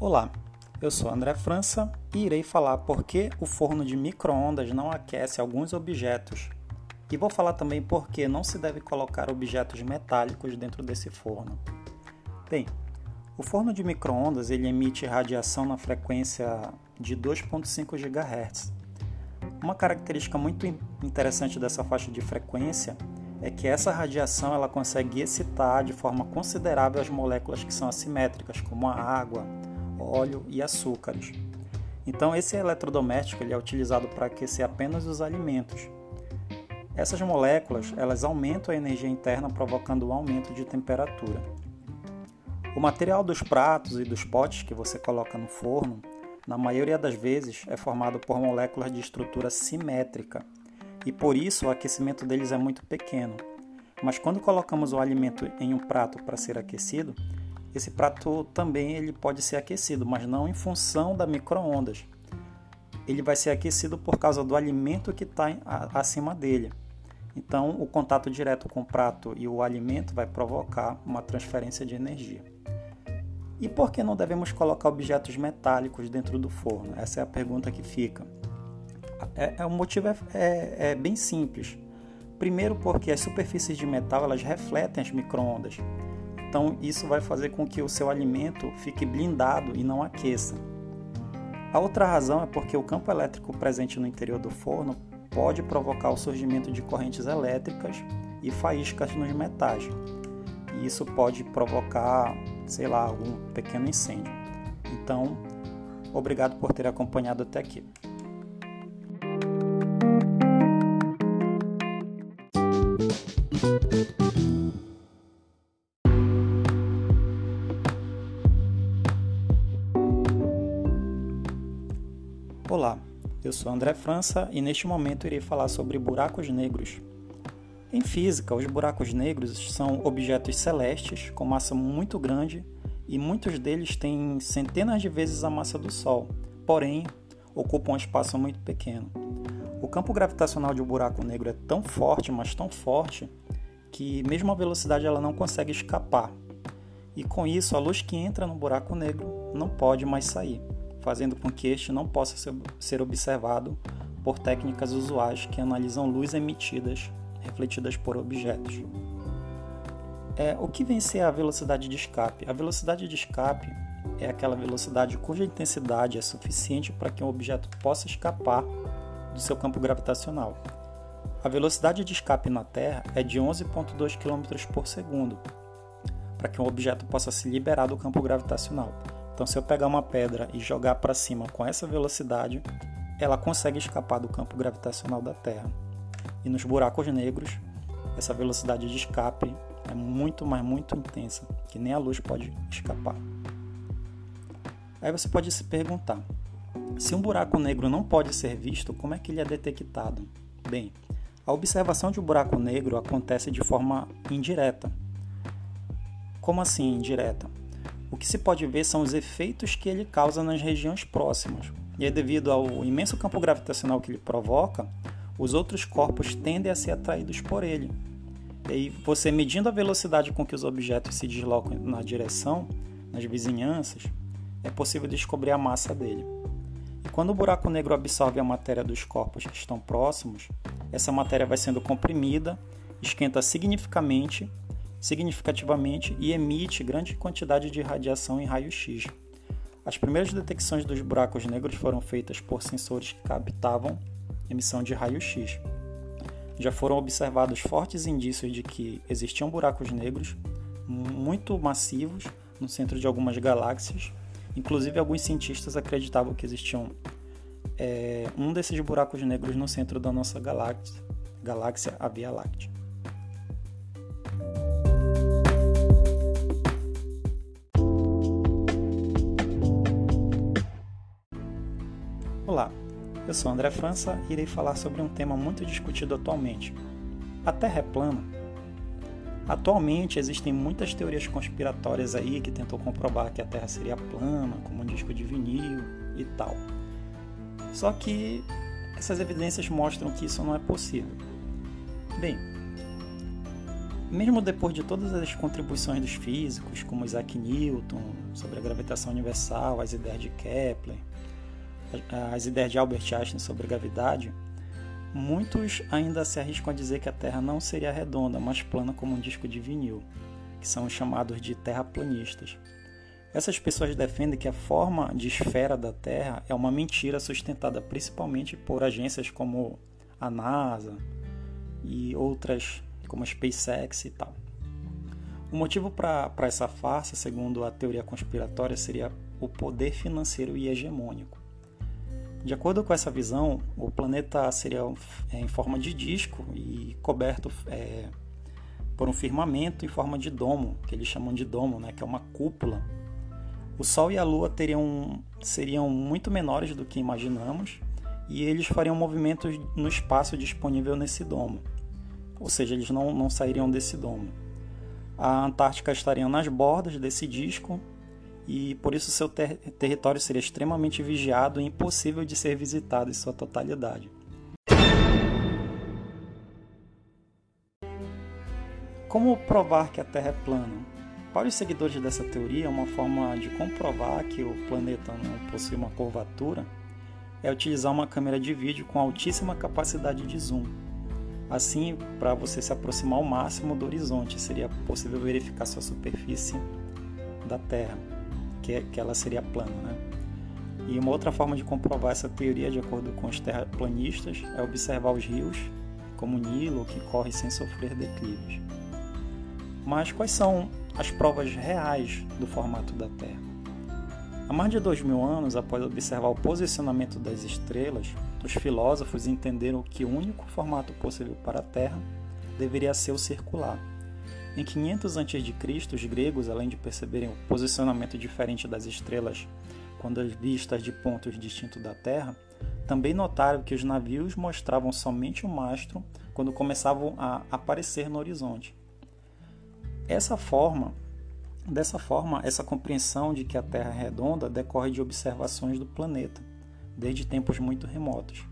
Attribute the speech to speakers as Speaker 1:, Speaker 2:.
Speaker 1: Olá, eu sou André França e irei falar por que o forno de micro-ondas não aquece alguns objetos. E vou falar também por que não se deve colocar objetos metálicos dentro desse forno. Bem, o forno de micro-ondas ele emite radiação na frequência de 2.5 GHz. Uma característica muito interessante dessa faixa de frequência é que essa radiação ela consegue excitar de forma considerável as moléculas que são assimétricas, como a água, óleo e açúcares. Então esse eletrodoméstico ele é utilizado para aquecer apenas os alimentos. Essas moléculas elas aumentam a energia interna provocando um aumento de temperatura. O material dos pratos e dos potes que você coloca no forno, na maioria das vezes, é formado por moléculas de estrutura simétrica e por isso o aquecimento deles é muito pequeno. Mas quando colocamos o alimento em um prato para ser aquecido, esse prato também ele pode ser aquecido, mas não em função da microondas. Ele vai ser aquecido por causa do alimento que está acima dele. Então, o contato direto com o prato e o alimento vai provocar uma transferência de energia. E por que não devemos colocar objetos metálicos dentro do forno? Essa é a pergunta que fica. É, é, o motivo é, é, é bem simples. Primeiro, porque as superfícies de metal elas refletem as microondas então, isso vai fazer com que o seu alimento fique blindado e não aqueça. A outra razão é porque o campo elétrico presente no interior do forno pode provocar o surgimento de correntes elétricas e faíscas nos metais. E isso pode provocar, sei lá, algum pequeno incêndio. Então, obrigado por ter acompanhado até aqui. Olá, eu sou André França e neste momento irei falar sobre buracos negros. Em física, os buracos negros são objetos celestes com massa muito grande e muitos deles têm centenas de vezes a massa do Sol, porém ocupam um espaço muito pequeno. O campo gravitacional de um buraco negro é tão forte, mas tão forte, que mesmo a velocidade ela não consegue escapar. E com isso, a luz que entra no buraco negro não pode mais sair fazendo com que este não possa ser observado por técnicas usuais que analisam luz emitidas refletidas por objetos. É, o que vem ser a velocidade de escape? A velocidade de escape é aquela velocidade cuja intensidade é suficiente para que um objeto possa escapar do seu campo gravitacional. A velocidade de escape na Terra é de 11,2 km por segundo, para que um objeto possa se liberar do campo gravitacional. Então, se eu pegar uma pedra e jogar para cima com essa velocidade, ela consegue escapar do campo gravitacional da Terra. E nos buracos negros, essa velocidade de escape é muito, mas muito intensa, que nem a luz pode escapar. Aí você pode se perguntar: se um buraco negro não pode ser visto, como é que ele é detectado? Bem, a observação de um buraco negro acontece de forma indireta. Como assim indireta? o que se pode ver são os efeitos que ele causa nas regiões próximas. E é devido ao imenso campo gravitacional que ele provoca, os outros corpos tendem a ser atraídos por ele. E aí, você medindo a velocidade com que os objetos se deslocam na direção, nas vizinhanças, é possível descobrir a massa dele. E quando o buraco negro absorve a matéria dos corpos que estão próximos, essa matéria vai sendo comprimida, esquenta significativamente significativamente e emite grande quantidade de radiação em raio-x. As primeiras detecções dos buracos negros foram feitas por sensores que captavam emissão de raio-x. Já foram observados fortes indícios de que existiam buracos negros muito massivos no centro de algumas galáxias. Inclusive, alguns cientistas acreditavam que existiam é, um desses buracos negros no centro da nossa galáxia, galáxia a Via Láctea. Olá, eu sou André França e irei falar sobre um tema muito discutido atualmente. A Terra é plana? Atualmente existem muitas teorias conspiratórias aí que tentam comprovar que a Terra seria plana, como um disco de vinil e tal. Só que essas evidências mostram que isso não é possível. Bem, mesmo depois de todas as contribuições dos físicos, como Isaac Newton, sobre a gravitação universal, as ideias de Kepler, as ideias de Albert Einstein sobre gravidade, muitos ainda se arriscam a dizer que a Terra não seria redonda, mas plana como um disco de vinil, que são chamados de terraplanistas. Essas pessoas defendem que a forma de esfera da Terra é uma mentira sustentada principalmente por agências como a NASA e outras como a SpaceX e tal. O motivo para essa farsa, segundo a teoria conspiratória, seria o poder financeiro e hegemônico. De acordo com essa visão, o planeta seria é, em forma de disco e coberto é, por um firmamento em forma de domo, que eles chamam de domo, né, que é uma cúpula o Sol e a Lua teriam, seriam muito menores do que imaginamos e eles fariam movimentos no espaço disponível nesse domo. Ou seja, eles não, não sairiam desse domo. A Antártica estaria nas bordas desse disco e por isso seu ter território seria extremamente vigiado e impossível de ser visitado em sua totalidade. Como provar que a Terra é plana? Para os seguidores dessa teoria, uma forma de comprovar que o planeta não possui uma curvatura é utilizar uma câmera de vídeo com altíssima capacidade de zoom. Assim, para você se aproximar ao máximo do horizonte, seria possível verificar sua superfície da Terra, que, que ela seria plana. Né? E uma outra forma de comprovar essa teoria, de acordo com os terraplanistas, é observar os rios, como o Nilo, que corre sem sofrer declives. Mas quais são as provas reais do formato da Terra. Há mais de dois mil anos, após observar o posicionamento das estrelas, os filósofos entenderam que o único formato possível para a Terra deveria ser o circular. Em 500 a.C., os gregos, além de perceberem o posicionamento diferente das estrelas quando vistas de pontos distintos da Terra, também notaram que os navios mostravam somente o mastro quando começavam a aparecer no horizonte. Essa forma, dessa forma, essa compreensão de que a Terra é redonda decorre de observações do planeta, desde tempos muito remotos.